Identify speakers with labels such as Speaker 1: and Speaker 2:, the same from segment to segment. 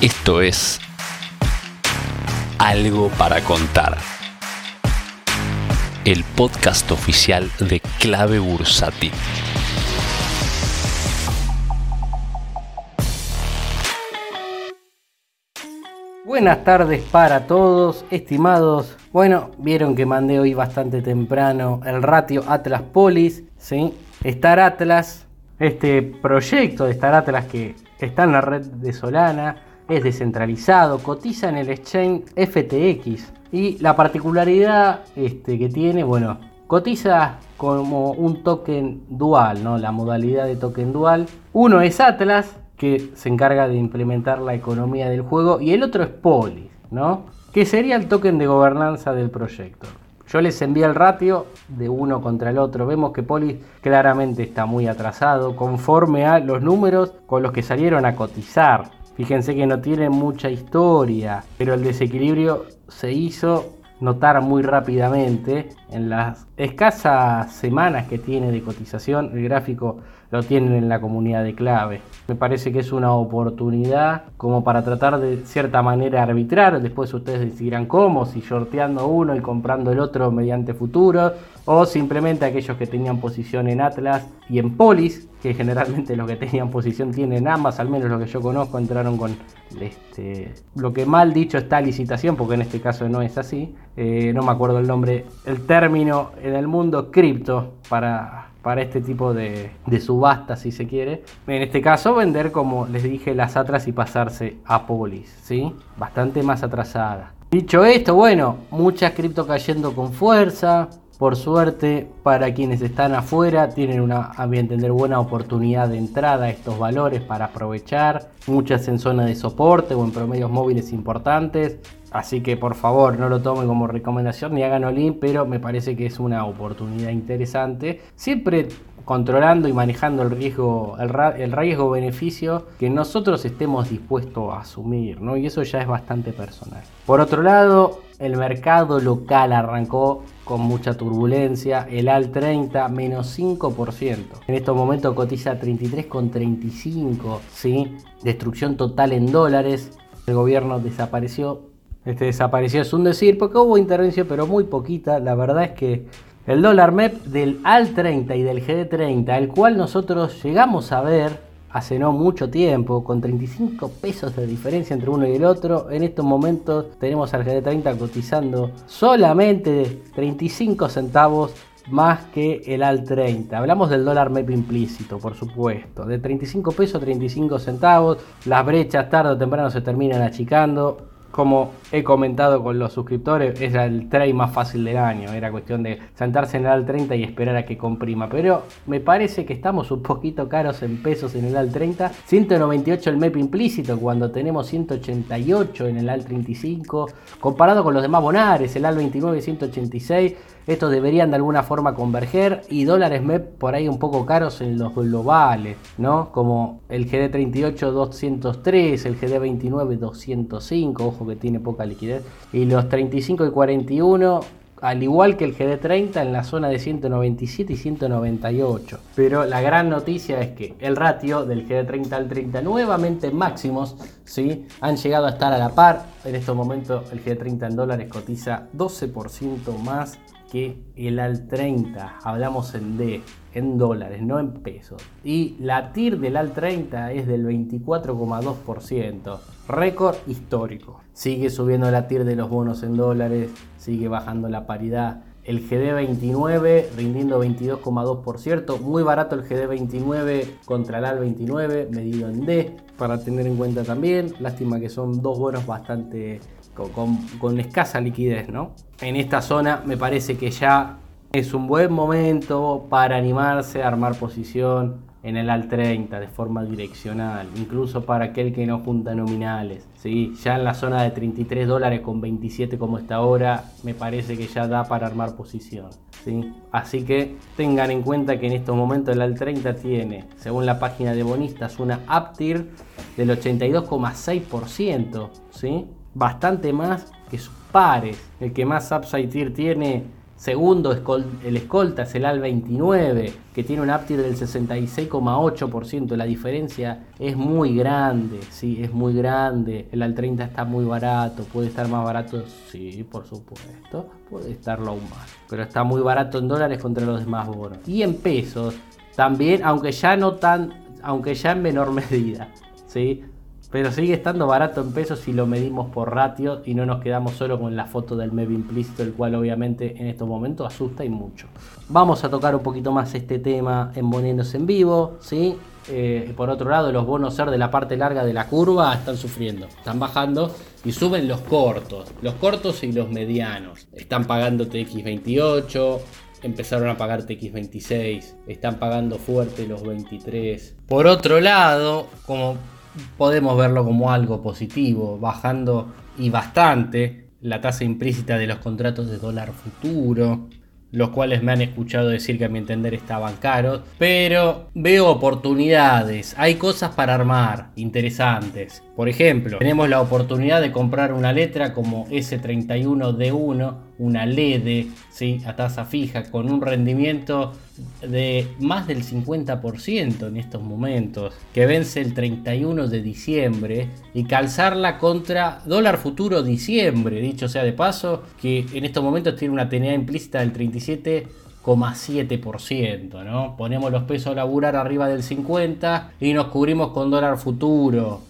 Speaker 1: Esto es Algo para contar. El podcast oficial de Clave Bursati.
Speaker 2: Buenas tardes para todos, estimados. Bueno, vieron que mandé hoy bastante temprano el ratio Atlas Polis, ¿sí? Star Atlas, este proyecto de Star Atlas que está en la red de Solana, es descentralizado, cotiza en el exchange FTX y la particularidad este, que tiene, bueno, cotiza como un token dual, ¿no? La modalidad de token dual. Uno es Atlas, que se encarga de implementar la economía del juego, y el otro es Polis, ¿no? Que sería el token de gobernanza del proyecto. Yo les envié el ratio de uno contra el otro. Vemos que Polis claramente está muy atrasado conforme a los números con los que salieron a cotizar. Fíjense que no tiene mucha historia, pero el desequilibrio se hizo notar muy rápidamente en las escasas semanas que tiene de cotización. El gráfico lo tienen en la comunidad de clave. Me parece que es una oportunidad como para tratar de cierta manera arbitrar. Después ustedes decidirán cómo, si sorteando uno y comprando el otro mediante futuro, o simplemente aquellos que tenían posición en Atlas y en Polis, que generalmente los que tenían posición tienen ambas, al menos los que yo conozco, entraron con este, lo que mal dicho está licitación, porque en este caso no es así. Eh, no me acuerdo el nombre, el término en el mundo cripto para para este tipo de, subasta, si se quiere. En este caso, vender, como les dije, las atras y pasarse a Polis, ¿sí? Bastante más atrasada. Dicho esto, bueno, muchas cripto cayendo con fuerza. Por suerte, para quienes están afuera, tienen una, a mi entender, buena oportunidad de entrada a estos valores para aprovechar. Muchas en zona de soporte o en promedios móviles importantes. Así que por favor no lo tomen como recomendación ni hagan all pero me parece que es una oportunidad interesante. Siempre controlando y manejando el riesgo, el, riesgo beneficio que nosotros estemos dispuestos a asumir, ¿no? Y eso ya es bastante personal. Por otro lado, el mercado local arrancó con mucha turbulencia, el AL 30 menos 5%. En estos momentos cotiza 33,35, ¿sí? Destrucción total en dólares. El gobierno desapareció este desapareció es un decir, porque hubo intervención, pero muy poquita. La verdad es que el dólar MEP del AL 30 y del GD30, el cual nosotros llegamos a ver hace no mucho tiempo, con 35 pesos de diferencia entre uno y el otro, en estos momentos tenemos al GD30 cotizando solamente 35 centavos más que el AL 30. Hablamos del dólar MEP implícito, por supuesto. De 35 pesos a 35 centavos. Las brechas tarde o temprano se terminan achicando como he comentado con los suscriptores, era el trade más fácil del año. Era cuestión de sentarse en el AL 30 y esperar a que comprima. Pero me parece que estamos un poquito caros en pesos en el AL 30. 198 el MEP implícito cuando tenemos 188 en el AL 35. Comparado con los demás bonares, el AL 29 186 estos deberían de alguna forma converger y dólares MEP por ahí un poco caros en los globales, ¿no? Como el GD38 203, el GD29 205, ojo que tiene poca liquidez, y los 35 y 41 al igual que el GD30 en la zona de 197 y 198. Pero la gran noticia es que el ratio del GD30 al 30 nuevamente máximos, ¿sí? han llegado a estar a la par. En estos momentos el GD30 en dólares cotiza 12% más que el AL 30, hablamos en D, en dólares, no en pesos. Y la TIR del AL 30 es del 24,2%, récord histórico. Sigue subiendo la TIR de los bonos en dólares, sigue bajando la paridad. El GD29 rindiendo 22,2%, muy barato el GD29 contra el AL 29, medido en D, para tener en cuenta también. Lástima que son dos bonos bastante con, escasa liquidez, ¿no? En esta zona me parece que ya es un buen momento para animarse a armar posición en el AL 30 de forma direccional, incluso para aquel que no junta nominales. ¿sí? Ya en la zona de 33 dólares con 27 como está ahora, me parece que ya da para armar posición. ¿sí? Así que tengan en cuenta que en estos momentos el AL 30 tiene, según la página de bonistas, una uptier del 82,6%. ¿sí? Bastante más que sus pares. El que más upside tier tiene Segundo, el escolta es el AL 29, que tiene un aptir del 66,8%. La diferencia es muy grande, sí, es muy grande. El AL 30 está muy barato, puede estar más barato, sí, por supuesto, puede estarlo aún más. Pero está muy barato en dólares contra los demás bonos. Y en pesos, también, aunque ya no tan, aunque ya en menor medida, sí. Pero sigue estando barato en pesos si lo medimos por ratio y no nos quedamos solo con la foto del MEV implícito, el cual obviamente en estos momentos asusta y mucho. Vamos a tocar un poquito más este tema en Bonenos en vivo, ¿sí? Eh, por otro lado, los bonos ser de la parte larga de la curva están sufriendo, están bajando y suben los cortos, los cortos y los medianos. Están pagando TX28, empezaron a pagar TX26, están pagando fuerte los 23. Por otro lado, como podemos verlo como algo positivo, bajando y bastante la tasa implícita de los contratos de dólar futuro, los cuales me han escuchado decir que a mi entender estaban caros, pero veo oportunidades, hay cosas para armar interesantes. Por ejemplo, tenemos la oportunidad de comprar una letra como S31D1, una LED ¿sí? a tasa fija con un rendimiento de más del 50% en estos momentos, que vence el 31 de diciembre y calzarla contra dólar futuro diciembre, dicho sea de paso, que en estos momentos tiene una tenida implícita del 37,7%, ¿no? Ponemos los pesos a laburar arriba del 50 y nos cubrimos con dólar futuro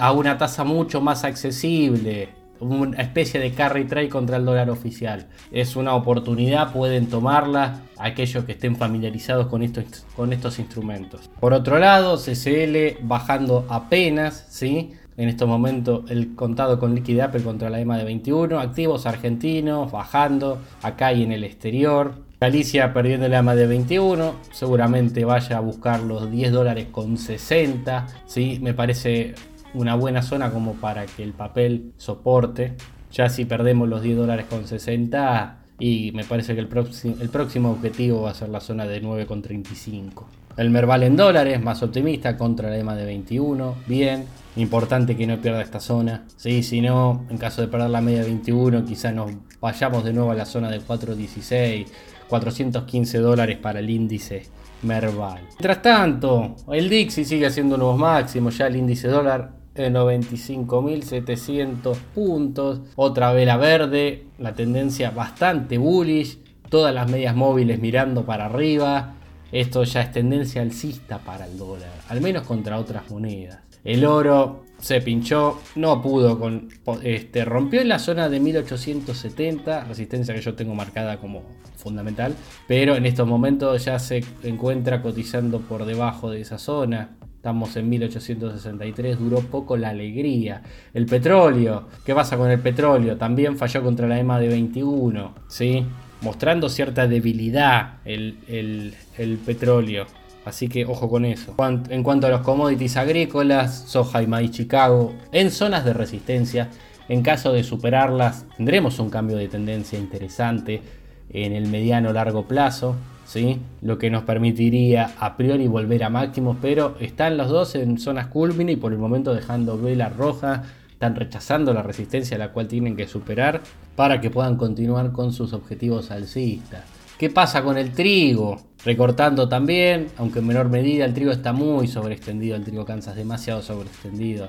Speaker 2: a una tasa mucho más accesible, una especie de carry trade contra el dólar oficial. Es una oportunidad, pueden tomarla aquellos que estén familiarizados con estos, con estos instrumentos. Por otro lado, CCL bajando apenas, ¿sí? En estos momentos el contado con liquidez Apple contra la EMA de 21, activos argentinos bajando acá y en el exterior. Galicia perdiendo la EMA de 21, seguramente vaya a buscar los 10 dólares con 60, ¿sí? Me parece una buena zona como para que el papel soporte. Ya si perdemos los 10 dólares con 60 y me parece que el, próximo, el próximo objetivo va a ser la zona de 9,35. El Merval en dólares, más optimista contra la EMA de 21. Bien, importante que no pierda esta zona. Sí, si no, en caso de perder la media de 21, quizás nos vayamos de nuevo a la zona de 4,16. 415 dólares para el índice Merval. Mientras tanto, el Dixie sigue haciendo nuevos máximos. Ya el índice dólar 95.700 puntos. Otra vela verde, la tendencia bastante bullish. Todas las medias móviles mirando para arriba. Esto ya es tendencia alcista para el dólar, al menos contra otras monedas. El oro se pinchó, no pudo con este rompió en la zona de 1870, resistencia que yo tengo marcada como fundamental, pero en estos momentos ya se encuentra cotizando por debajo de esa zona. Estamos en 1863, duró poco la alegría. El petróleo, ¿qué pasa con el petróleo? También falló contra la EMA de 21, ¿sí? Mostrando cierta debilidad el, el, petróleo. Así que ojo con eso. En cuanto a los commodities agrícolas, soja y maíz Chicago, en zonas de resistencia, en caso de superarlas, tendremos un cambio de tendencia interesante en el mediano largo plazo. ¿Sí? lo que nos permitiría a priori volver a máximos, pero están los dos en zonas culmine y por el momento dejando vela roja, están rechazando la resistencia a la cual tienen que superar para que puedan continuar con sus objetivos alcistas. ¿Qué pasa con el trigo? Recortando también, aunque en menor medida el trigo está muy sobreextendido, el trigo Kansas demasiado sobreextendido.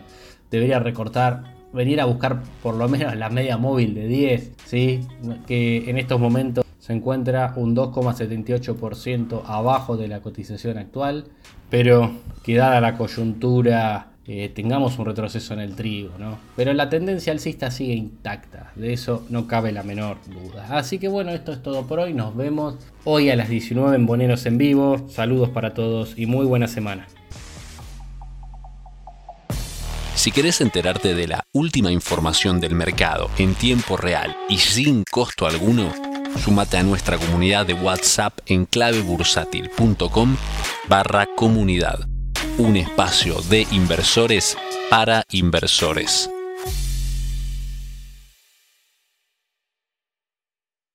Speaker 2: Debería recortar, venir a buscar por lo menos la media móvil de 10, ¿sí? que en estos momentos se encuentra un 2,78% abajo de la cotización actual, pero que dada la coyuntura eh, tengamos un retroceso en el trigo, ¿no? Pero la tendencia alcista sigue intacta, de eso no cabe la menor duda. Así que bueno, esto es todo por hoy, nos vemos hoy a las 19 en Boneros en vivo, saludos para todos y muy buena semana.
Speaker 1: Si querés enterarte de la última información del mercado en tiempo real y sin costo alguno, Súmate a nuestra comunidad de WhatsApp en clavebursátil.com barra comunidad. Un espacio de inversores para inversores.